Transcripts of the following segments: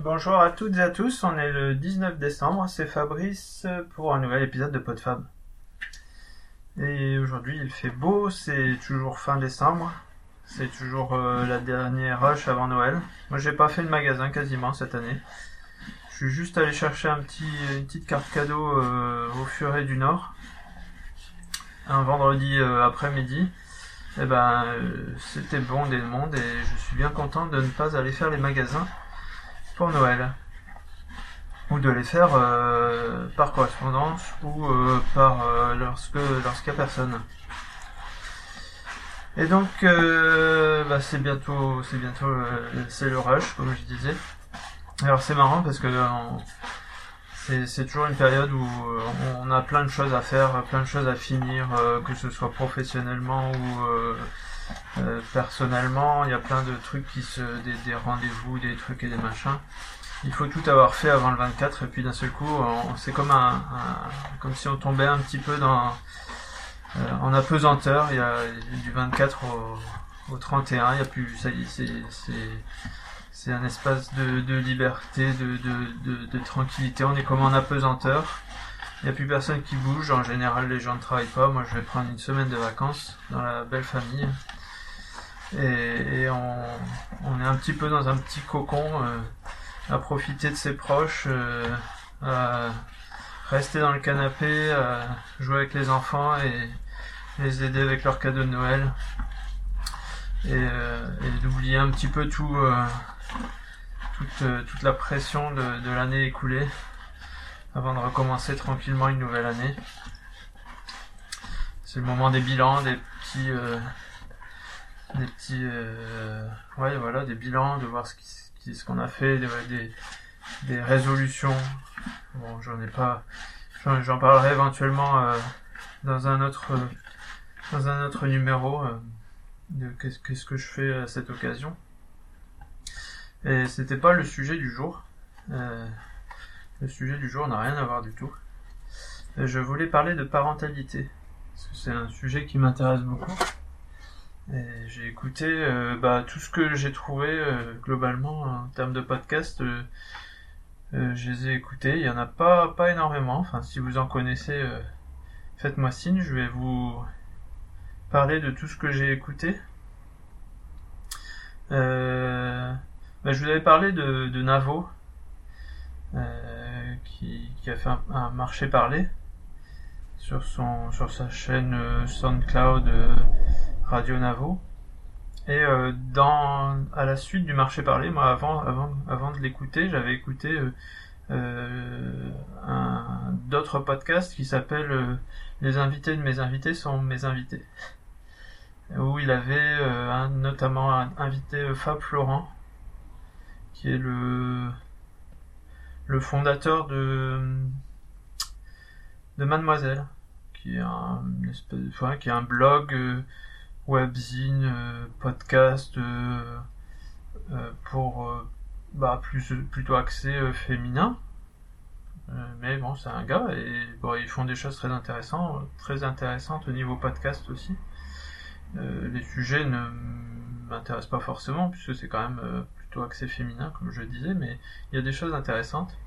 Bonjour à toutes et à tous, on est le 19 décembre, c'est Fabrice pour un nouvel épisode de PodFab. Et aujourd'hui il fait beau, c'est toujours fin décembre, c'est toujours euh, la dernière rush avant Noël. Moi j'ai pas fait de magasin quasiment cette année. Je suis juste allé chercher une petite carte cadeau euh, au Furet du Nord, un vendredi euh, après-midi. Et ben c'était bon des mondes et je suis bien content de ne pas aller faire les magasins pour Noël. Ou de les faire euh, par correspondance ou euh, par euh, lorsque lorsqu'il n'y a personne. Et donc bah, c'est bientôt c'est bientôt c'est le rush comme je disais. Alors c'est marrant parce que c'est toujours une période où on a plein de choses à faire, plein de choses à finir, que ce soit professionnellement ou personnellement. Il y a plein de trucs qui se des, rendez-vous, des trucs et des machins. Il faut tout avoir fait avant le 24 et puis d'un seul coup c'est comme un, comme si on tombait un petit peu dans euh, en apesanteur. Il y a du 24 au, 31 il y a plus ça y c'est c'est un espace de, de liberté de, de, de, tranquillité. On est comme en apesanteur. Il n'y a plus personne qui bouge. En général les gens ne travaillent pas. Moi je vais prendre une semaine de vacances dans la belle famille et, on, est un petit peu dans un petit cocon euh, à profiter de ses proches, euh, à rester dans le canapé, à jouer avec les enfants et les aider avec leurs cadeaux de Noël. Et, euh, d'oublier un petit peu tout, toute, toute, la pression de l'année écoulée avant de recommencer tranquillement une nouvelle année. C'est le moment des bilans, des petits, des petits, ouais voilà, des bilans, de voir ce qu'on a fait, des, résolutions. Bon, j'en ai pas, j'en parlerai éventuellement euh, dans un autre, dans un autre numéro euh, de qu'est-ce, qu'est-ce que je fais à cette occasion. Et c'était pas le sujet du jour. Euh, le sujet du jour n'a rien à voir du tout. Je voulais parler de parentalité. Parce que c'est un sujet qui m'intéresse beaucoup. J'ai écouté euh, bah, tout ce que j'ai trouvé euh, globalement en termes de podcast. Euh, je les ai écoutés. Il y en a pas pas énormément. Enfin, si vous en connaissez, faites-moi signe. Je vais vous parler de tout ce que j'ai écouté. Bah, je vous avais parlé de, Navo, qui, a fait un, un, marché parlé sur son sur sa chaîne SoundCloud Radio Navo. Et euh, dans à la suite du marché parlé, moi avant de l'écouter, j'avais écouté euh, euh d'autres podcasts qui s'appellent Les invités de mes invités sont mes invités, où il avait notamment invité Fab Florent, qui est le fondateur de de Mademoiselle, qui est un blog webzine, euh, podcast euh, euh, pour bah, plus plutôt axé féminin. mais bon, c'est un gars et bon, ils font des choses très intéressantes, très intéressantes au niveau podcast aussi. les sujets ne m'intéressent pas forcément puisque c'est quand même plutôt axé féminin comme je disais, mais il y a des choses intéressantes.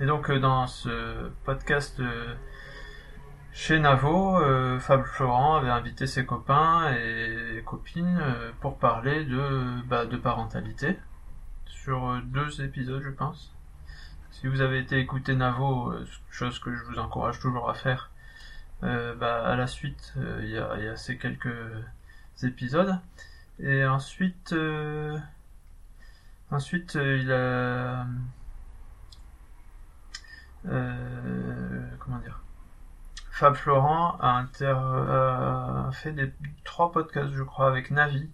Et donc dans ce podcast chez Navo, euh, Fab Florent avait invité ses copains et copines euh, pour parler de, bah, parentalité sur euh, deux épisodes, je pense. Si vous avez été écouter Navo, chose que je vous encourage toujours à faire, bah, à la suite, il y a, ces quelques épisodes. Et ensuite, ensuite il a Fab Florent a, inter, fait des, trois podcasts, je crois, avec Navi,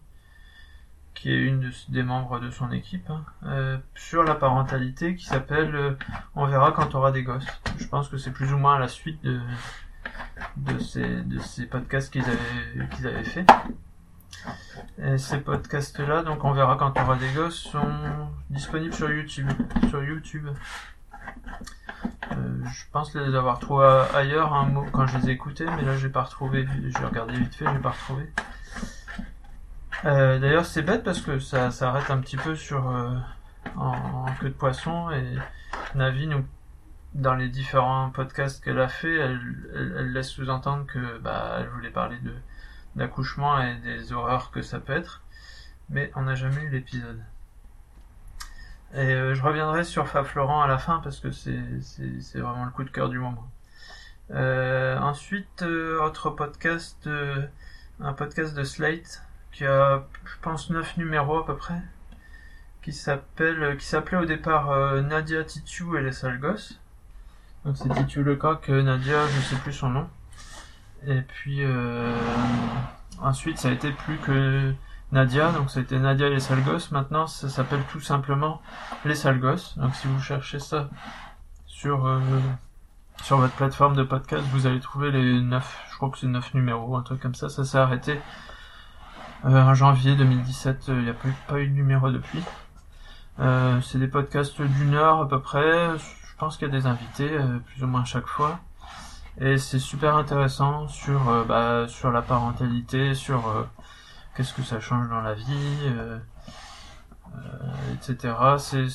qui est une des membres de son équipe, hein, euh, sur la parentalité, qui s'appelle euh, On verra quand on aura des gosses. Je pense que c'est plus ou moins la suite de, de, ces, de ces podcasts qu'ils avaient, qu'ils avaient fait. Et ces podcasts-là, donc on verra quand on aura des gosses, sont disponibles sur YouTube. Sur YouTube. Euh, je pense les avoir trouvés ailleurs quand je les ai écoutés, mais là j'ai pas retrouvé. J'ai regardé vite fait, j'ai pas retrouvé. Euh, d'ailleurs c'est bête parce que ça s'arrête un petit peu sur euh, en, queue de poisson et Navi dans les différents podcasts qu'elle a fait, elle, laisse sous-entendre que bah elle voulait parler d'accouchement et des horreurs que ça peut être, mais on n'a jamais eu l'épisode. Et euh, je reviendrai sur Fab Florent à la fin parce que c'est vraiment le coup de cœur du moment. Euh, ensuite, euh, autre podcast, un podcast de Slate qui a, je pense, 9 numéros à peu près, qui s'appelait au départ Nadia Titu et les sales gosses. Donc c'est Titu Lecoq, Nadia, je sais plus son nom. Et puis ensuite, ça a été plus que Nadia, donc c'était Nadia les sales. Maintenant, ça s'appelle tout simplement les sales gosses. Donc si vous cherchez ça sur sur votre plateforme de podcast, vous allez trouver les 9, je crois que c'est 9 numéros, un truc comme ça. Ça s'est arrêté euh, en janvier 2017, il n'y a pas eu, de numéro depuis. Euh, c'est des podcasts d'une heure à peu près. Je pense qu'il y a des invités, euh, plus ou moins chaque fois. Et c'est super intéressant sur, euh, bah, sur la parentalité, sur qu'est-ce que ça change dans la vie, etc. C'est,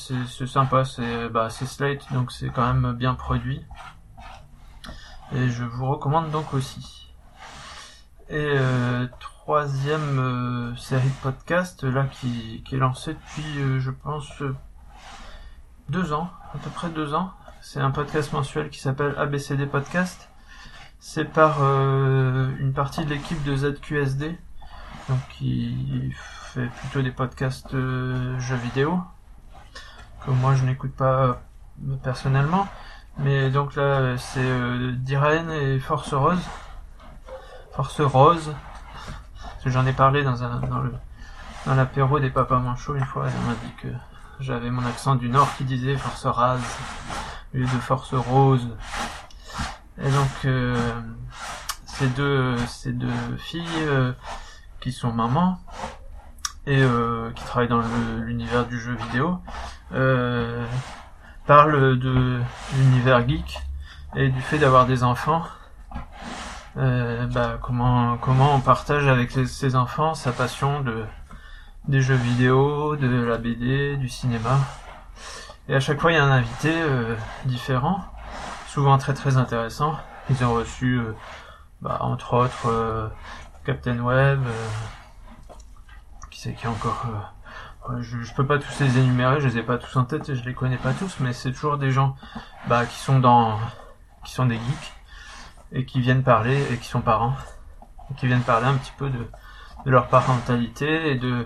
sympa, c'est, bah, c'est Slate, donc c'est quand même bien produit. Et je vous recommande donc aussi. Et euh, troisième euh, série de podcast là qui, qui est lancée depuis euh, je pense deux ans, à peu près deux ans. C'est un podcast mensuel qui s'appelle ABCD Podcast. C'est par une partie de l'équipe de ZQSD, donc qui fait plutôt des podcasts jeux vidéo, que moi je n'écoute pas personnellement. Mais donc là, c'est euh, et Force Rose. Force Rose. j'en ai parlé dans, un, dans, le, dans l'apéro des papas manchots une fois. Elle m'a dit que j'avais mon accent du Nord qui disait Force Rase au lieu de Force Rose. Et donc, euh, ces, deux, ces deux filles euh, qui sont mamans et euh, qui travaillent dans l'univers du jeu vidéo. Euh, parle de l'univers geek et du fait d'avoir des enfants. Euh, bah, comment comment on partage avec ses enfants sa passion de des jeux vidéo, de la BD, du cinéma. Et à chaque fois, il y a un invité euh, différent, souvent très très intéressant. Ils ont reçu, bah, entre autres, Captain Web, qui c'est qui encore je, je, peux pas tous les énumérer, je les ai pas tous en tête et je les connais pas tous, mais c'est toujours des gens bah, qui sont dans, qui sont des geeks et qui viennent parler et qui sont parents et qui viennent parler un petit peu de, leur parentalité et de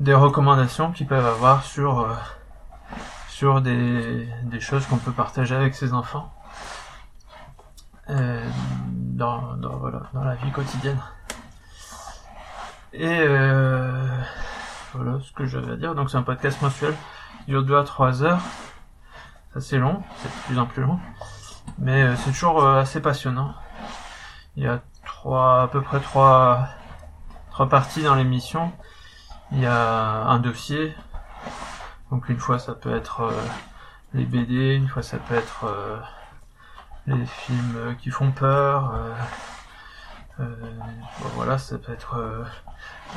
des recommandations qu'ils peuvent avoir sur euh, sur des, choses qu'on peut partager avec ses enfants. Euh, dans, voilà, dans la vie quotidienne. Et euh, voilà ce que j'avais à dire. Donc c'est un podcast mensuel, il dure 2 à 3 heures. Ça c'est long, c'est de plus en plus long. Mais euh, c'est toujours euh, assez passionnant. Il y a trois, à peu près trois, trois parties dans l'émission. Il y a un dossier. Donc une fois ça peut être les BD, une fois ça peut être les films qui font peur. voilà, ça peut être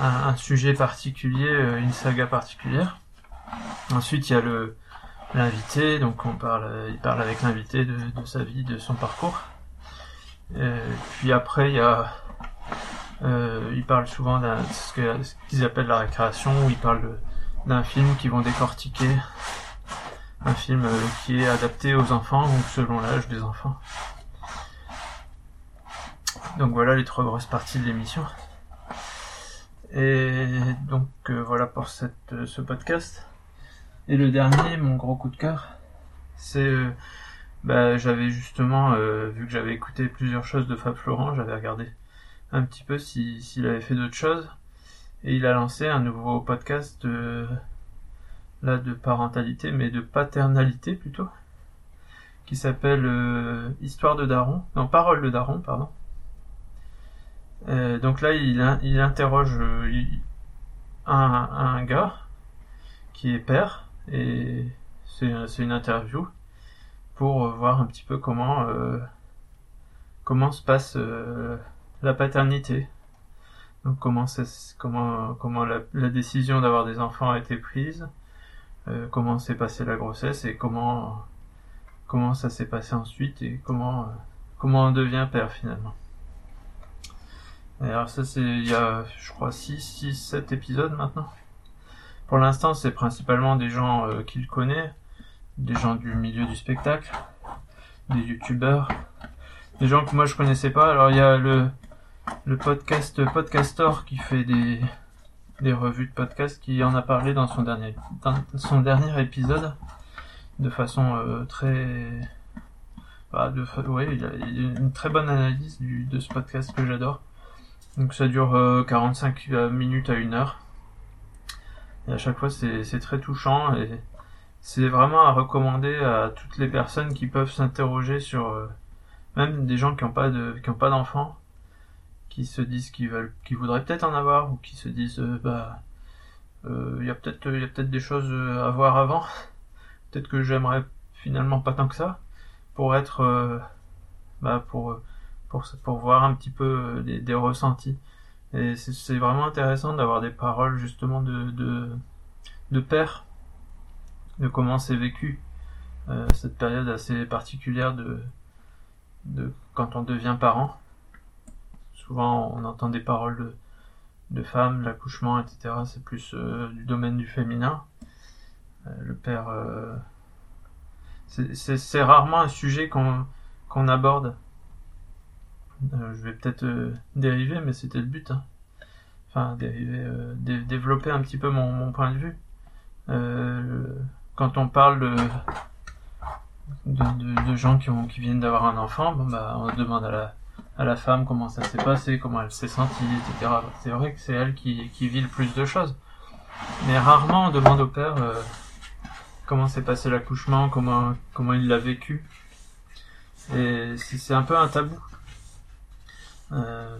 un, sujet particulier, euh, une saga particulière. Ensuite, il y a l'invité, donc on parle, il parle avec l'invité de, sa vie, de son parcours. puis après, il y euh, souvent d'un ce qu'ils appellent la récréation, où ils parlent d'un film qu'ils vont décortiquer, un film qui est adapté aux enfants ou selon l'âge des enfants. Donc voilà les trois grosses parties de l'émission. Et donc euh, voilà pour cette, euh, ce podcast. Et le dernier, mon gros coup de cœur, c'est euh, bah, j'avais justement vu que j'avais écouté plusieurs choses de Fab Florent, j'avais regardé un petit peu s'il avait fait d'autres choses. Et il a lancé un nouveau podcast là de parentalité, mais de paternalité plutôt, qui s'appelle Histoire de Daron, non Parole de Daron, pardon. Euh, donc là, il, il interroge euh, un, un, gars qui est père et c'est une interview pour voir un petit peu comment euh, comment se passe euh, la paternité. Donc comment comment comment la décision d'avoir des enfants a été prise, euh, comment s'est passée la grossesse et comment comment ça s'est passé ensuite et comment comment on devient père finalement. alors ça c'est il y a je crois 6 6 7 épisodes maintenant. Pour l'instant, c'est principalement des gens qu'il connaît, des gens du milieu du spectacle, des youtubeurs, des gens que moi je connaissais pas. Alors il y a le le podcast Podcastor qui fait des des revues de podcast qui en a parlé dans son dernier son dernier épisode de façon euh, très bah, de ouais il a, une très bonne analyse du, de ce podcast que j'adore. Donc ça dure euh, 45 euh, minutes à une heure. Et à chaque fois c'est très touchant et c'est vraiment à recommander à toutes les personnes qui peuvent s'interroger sur euh, même des gens qui n'ont pas de d'enfants qui se disent qu'ils veulent qu'ils voudraient peut-être en avoir ou qui se disent euh, bah euh, il y a peut-être il peut-être des choses à voir avant peut-être que j'aimerais finalement pas tant que ça pour être bah pour pour pour voir un petit peu des, des ressentis et c'est vraiment intéressant d'avoir des paroles justement de de de père de comment c'est vécu euh, cette période assez particulière de, de quand on devient parent. Souvent, on entend des paroles de, femmes, l'accouchement, etc. C'est plus euh, du domaine du féminin. Euh, le père, euh, c'est rarement un sujet qu'on aborde. Je vais peut-être dériver, mais c'était le but. Hein. Enfin, dériver, dé développer un petit peu mon, point de vue. Quand on parle de, de, gens qui, ont, viennent d'avoir un enfant, bah, on demande à la, à la femme comment ça s'est passé, comment elle s'est sentie, etc. C'est vrai que c'est elle qui, vit le plus de choses. Mais rarement on demande au père euh, comment s'est passé l'accouchement, comment, comment il l'a vécu. Et c'est un peu un tabou. Euh,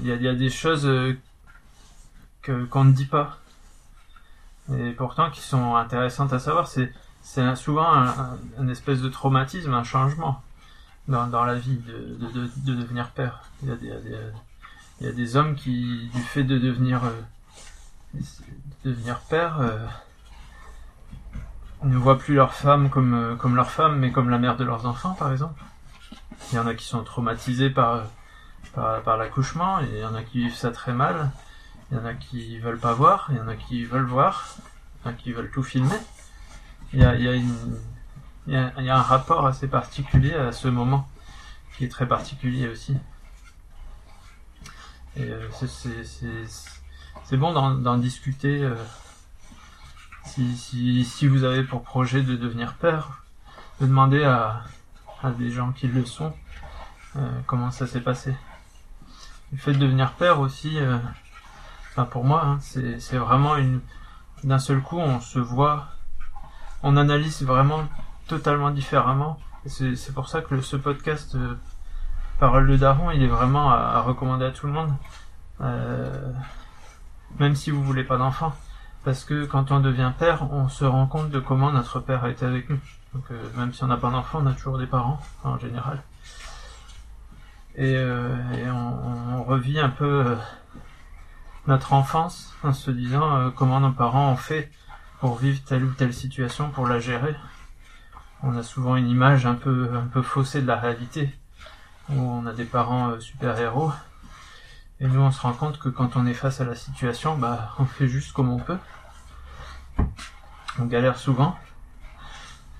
il y, a, des choses euh, qu'on ne dit pas et pourtant qui sont intéressantes à savoir. C'est souvent un, espèce de traumatisme, un changement dans, dans la vie de, de, de, de devenir père. Il y, a des, il, y a des, hommes qui, du fait de devenir euh, de devenir père, euh, ne voient plus leur femme comme euh, comme leur femme, mais comme la mère de leurs enfants, par exemple. Il y en a qui sont traumatisés par par, l'accouchement, il y en a qui vivent ça très mal. Il y en a qui veulent pas voir, il y en a qui veulent voir, qui veulent tout filmer. Il y a, il y a, une, il y a, a un rapport assez particulier à ce moment, qui est très particulier aussi. Et euh, c'est bon d'en discuter euh, si, si, si vous avez pour projet de devenir père, de demander à, à des gens qui le sont euh, comment ça s'est passé. Le fait de devenir père aussi, enfin pour moi, hein, c'est vraiment une d'un seul coup on se voit, on analyse vraiment totalement différemment. C'est pour ça que ce podcast euh, Parole de Daron, il est vraiment à, recommander à tout le monde, euh, même si vous voulez pas d'enfant, parce que quand on devient père, on se rend compte de comment notre père a été avec nous. Donc euh, même si on n'a pas d'enfant, on a toujours des parents en général. Et, euh, on, on, revit un peu notre enfance en se disant comment nos parents ont fait pour vivre telle ou telle situation, pour la gérer. On a souvent une image un peu un peu faussée de la réalité, où on a des parents euh, super héros, et nous on se rend compte que quand on est face à la situation, bah on fait juste comme on peut. On galère souvent,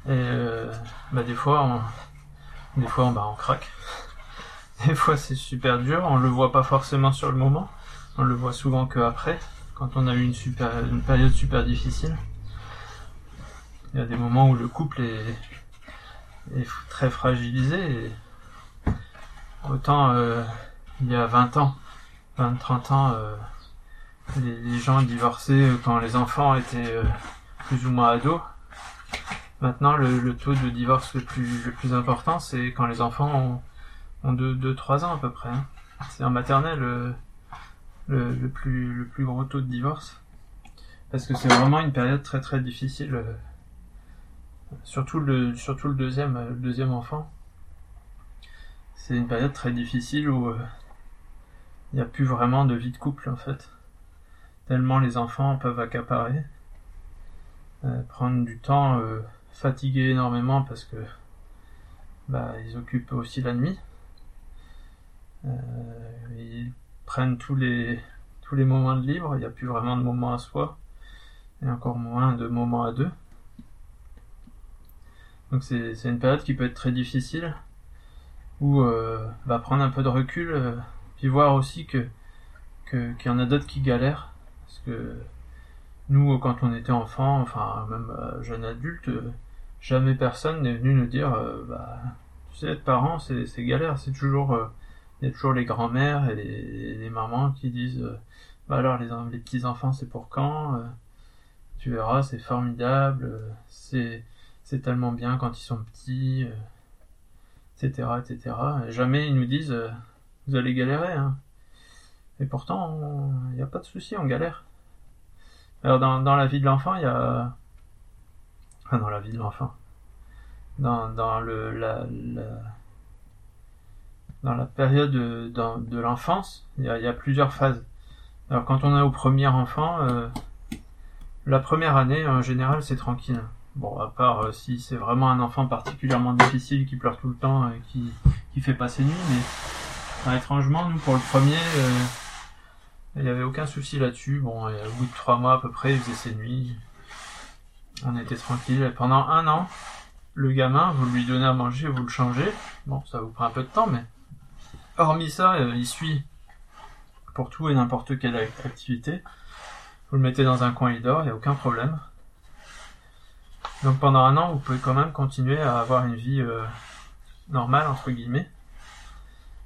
et euh, bah des fois on des fois on, bah, on craque. Des fois c'est super dur, on le voit pas forcément sur le moment, on le voit souvent que après, quand on a eu une super une période super difficile. Il y a des moments où le couple est, très fragilisé. Autant euh, il y a 20 ans, 20-30 ans, euh, les, gens divorçaient quand les enfants étaient euh, plus ou moins ados. Maintenant, le, taux de divorce le plus, le plus important, c'est quand les enfants ont ont 2-3 ans à peu près. Hein. C'est en maternelle le plus gros taux de divorce. Parce que c'est vraiment une période très très difficile. Euh, surtout le, surtout le deuxième, le deuxième enfant. C'est une période très difficile où euh, il n'y a plus vraiment de vie de couple en fait. Tellement les enfants peuvent accaparer. prendre du temps, fatiguer énormément parce que bah, ils occupent aussi la nuit. ils prennent tous les tous les moments de libre, il n'y a plus vraiment de moments à soi, et encore moins de moments à deux. Donc c'est une période qui peut être très difficile, où euh, bah, prendre un peu de recul, euh, puis voir aussi que qu'il y en a d'autres qui galèrent, parce que nous, quand on était enfant, enfin même euh, jeune adulte, jamais personne n'est venu nous dire, bah, tu sais, être parent, c'est galère, c'est toujours, il y a toujours les grands-mères et les, les, mamans qui disent, bah alors les, les petits enfants, c'est pour quand Tu verras, c'est formidable, c'est tellement bien quand ils sont petits, etc., euh, etc. jamais ils nous disent, euh, vous allez galérer. Hein. Et pourtant, il n'y a pas de souci, on galère. Alors dans, la vie de l'enfant, il y a... Enfin, dans la vie de l'enfant. Dans, dans le, la, dans la période de, l'enfance, il y, a, il y, a, plusieurs phases. Alors quand on est au premier enfant, euh, la première année, en général, c'est tranquille. Bon, à part euh, si c'est vraiment un enfant particulièrement difficile qui pleure tout le temps et qui, qui fait pas ses nuits, mais étrangement, nous, pour le premier, euh, il n'y avait aucun souci là-dessus. Bon, et au bout de trois mois à peu près, il faisait ses nuits. On était tranquille. Et pendant un an, le gamin, vous lui donnez à manger, vous le changez. Bon, ça vous prend un peu de temps, mais hormis ça, euh, il suit pour tout et n'importe quelle activité. Vous le mettez dans un coin, il dort, il n'y a aucun problème. Donc pendant un an, vous pouvez quand même continuer à avoir une vie euh, normale, entre guillemets,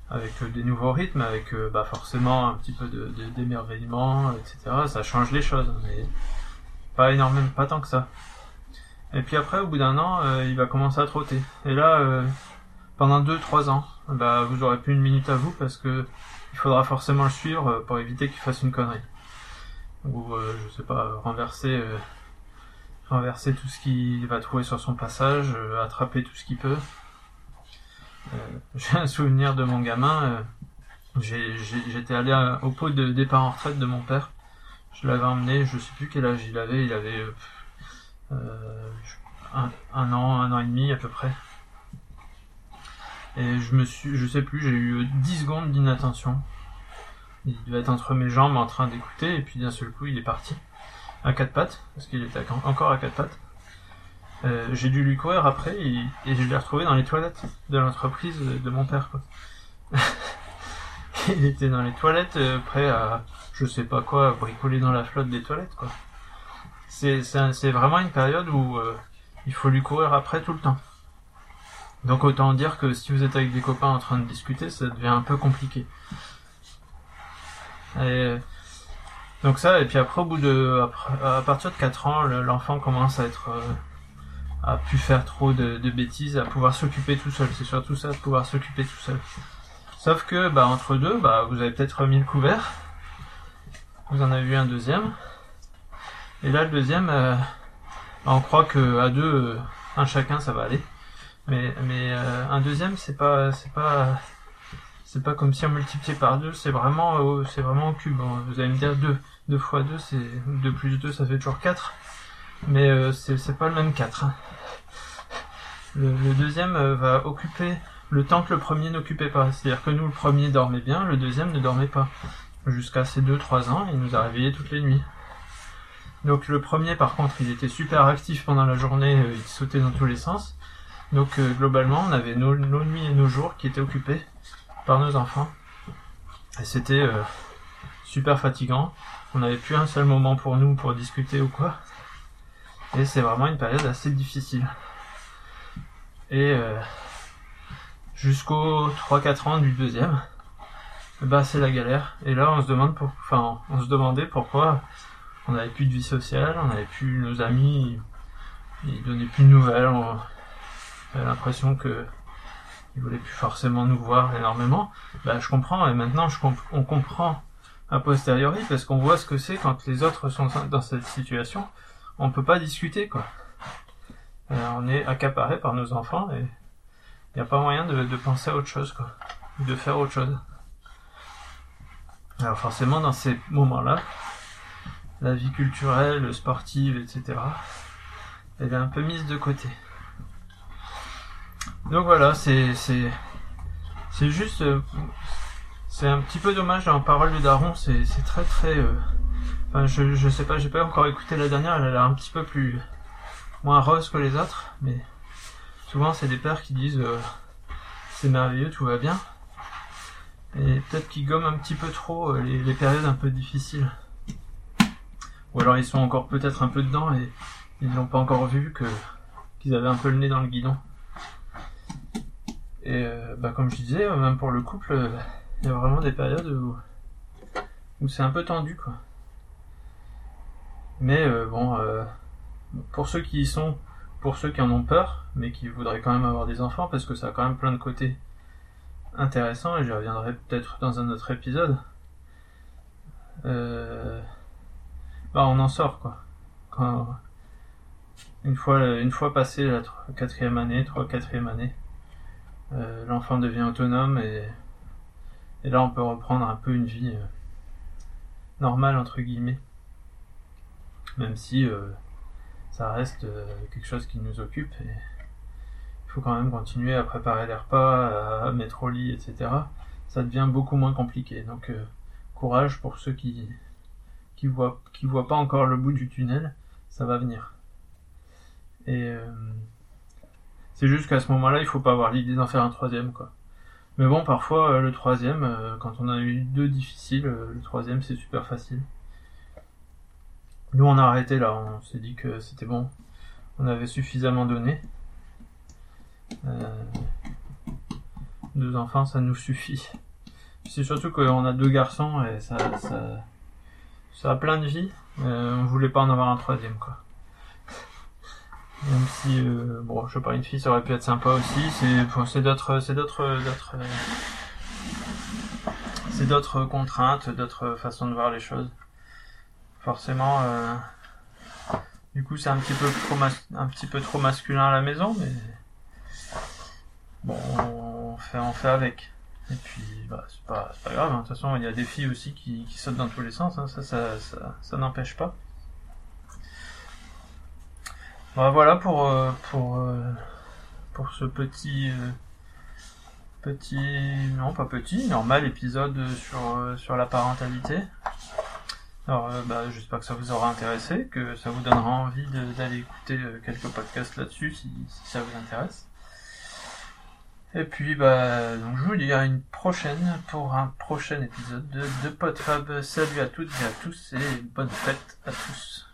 avec euh, des nouveaux rythmes, avec euh, bah, forcément un petit peu de, d'émerveillement, etc. Ça change les choses, mais pas énormément, pas tant que ça. Et puis après, au bout d'un an, il va commencer à trotter. Et là, pendant 2-3 ans, bah, vous aurez plus une minute à vous parce que il faudra forcément le suivre pour éviter qu'il fasse une connerie. Ou, je sais pas, renverser renverser tout ce qu'il va trouver sur son passage, euh, attraper tout ce qu'il peut. Euh, j'ai un souvenir de mon gamin. Euh, j'étais allé au pot de départ en retraite de mon père. Je l'avais emmené, je sais plus quel âge il avait. Il avait un, an, un an et demi à peu près. Et je me suis, je sais plus, j'ai eu 10 secondes d'inattention. Il devait être entre mes jambes en train d'écouter et puis d'un seul coup il est parti à quatre pattes, parce qu'il était encore à quatre pattes. Euh, j'ai dû lui courir après et, je l'ai retrouvé dans les toilettes de l'entreprise de mon père. Il était dans les toilettes, euh, prêt à, je sais pas quoi, bricoler dans la flotte des toilettes. quoi. C'est, c'est, vraiment une période où euh, il faut lui courir après tout le temps. Donc autant dire que si vous êtes avec des copains en train de discuter, ça devient un peu compliqué. Et, donc ça, et puis après, au bout de, à partir de 4 ans, l'enfant commence à être, euh, à plus faire trop de, bêtises, à pouvoir s'occuper tout seul. C'est surtout ça, de pouvoir s'occuper tout seul. Sauf que, bah, entre deux, bah, vous avez peut-être remis le couvert. Vous en avez eu un deuxième. Et là, le deuxième, euh, on croit que à deux, euh, un chacun, ça va aller. Mais, mais un deuxième, c'est pas, c'est pas, c'est pas comme si on multipliait par deux. C'est vraiment, c'est vraiment au cube. Vous allez me dire deux. 2 fois 2, c'est 2 plus 2, ça fait toujours 4. Mais euh, c'est pas le même 4. Hein. Le, deuxième euh, va occuper le temps que le premier n'occupait pas. C'est-à-dire que nous, le premier dormait bien, le deuxième ne dormait pas. Jusqu'à ses 2-3 ans, il nous a réveillés toutes les nuits. Donc le premier, par contre, il était super actif pendant la journée, euh, il sautait dans tous les sens. Donc globalement, on avait nos, nos, nuits et nos jours qui étaient occupés par nos enfants. Et c'était super fatigant. On n'avait plus un seul moment pour nous pour discuter ou quoi. Et c'est vraiment une période assez difficile. Et euh, jusqu'aux 3-4 ans du deuxième, bah c'est la galère. Et là on se demande pour, on se demandait pourquoi on n'avait plus de vie sociale, on n'avait plus nos amis, ils donnaient plus de nouvelles, on avait l'impression que ils voulaient plus forcément nous voir énormément. Bah je comprends et maintenant je on comprend a posteriori parce qu'on voit ce que c'est quand les autres sont dans cette situation. On peut pas discuter quoi. Euh, on est accaparé par nos enfants et il n'y a pas moyen de, penser à autre chose quoi, de faire autre chose. Alors forcément dans ces moments-là, la vie culturelle, sportive, etc. elle est un peu mise de côté. Donc voilà, c'est c'est juste euh, c'est un petit peu dommage dans Parole de Daron, c'est c'est très très euh, enfin je je sais pas, j'ai pas encore écouté la dernière, elle a l'air un petit peu plus moins rose que les autres, mais souvent c'est des pères qui disent euh, c'est merveilleux, tout va bien. Et peut-être qu'ils gomment un petit peu trop les, les périodes un peu difficiles. Ou alors ils sont encore peut-être un peu dedans et ils n'ont pas encore vu que qu'ils avaient un peu le nez dans le guidon. Et euh, bah, comme je disais, même pour le couple, euh, il y a vraiment des périodes où, c'est un peu tendu quoi. Mais euh, bon, pour ceux qui y sont, pour ceux qui en ont peur, mais qui voudraient quand même avoir des enfants, parce que ça a quand même plein de côtés intéressants, et j'y reviendrai peut-être dans un autre épisode. bah on en sort quoi. Une fois, une fois passé la quatrième année, trois quatrième année, euh, l'enfant devient autonome et, là on peut reprendre un peu une vie euh, normale entre guillemets. Même si euh, ça reste quelque chose qui nous occupe et il faut quand même continuer à préparer les repas, à, mettre au lit, etc. Ça devient beaucoup moins compliqué. Donc courage pour ceux qui qui voient pas encore le bout du tunnel, ça va venir. Et c'est juste qu'à ce moment-là, il faut pas avoir l'idée d'en faire un troisième, quoi. Mais bon, parfois, euh, le troisième, euh, quand on a eu deux difficiles, euh, le troisième, c'est super facile. Nous, on a arrêté là, on s'est dit que c'était bon. On avait suffisamment donné. deux enfants, ça nous suffit. C'est surtout qu'on a deux garçons et ça, ça, ça a plein de vie. on voulait pas en avoir un troisième, quoi. Même si, euh, bon, je sais pas, une fille ça aurait pu être sympa aussi. C'est, d'autres, c'est d'autres, d'autres, c'est d'autres contraintes, d'autres façons de voir les choses. Forcément, euh, du coup, c'est un petit peu trop, un petit peu trop masculin à la maison, mais bon, on fait, on fait avec. Et puis, bah, c'est pas, pas grave. Hein. De toute façon, il y a des filles aussi qui, qui sautent dans tous les sens. Hein. Ça, ça, ça n'empêche pas. Bah, voilà pour euh, pour euh, pour ce petit euh, petit non pas petit normal épisode sur la parentalité. Alors bah, j'espère que ça vous aura intéressé, que ça vous donnera envie d'aller écouter quelques podcasts là-dessus si, si, ça vous intéresse. Et puis bah donc je vous dis à une prochaine pour un prochain épisode de, de PodFab. Salut à toutes et à tous et bonne fête à tous.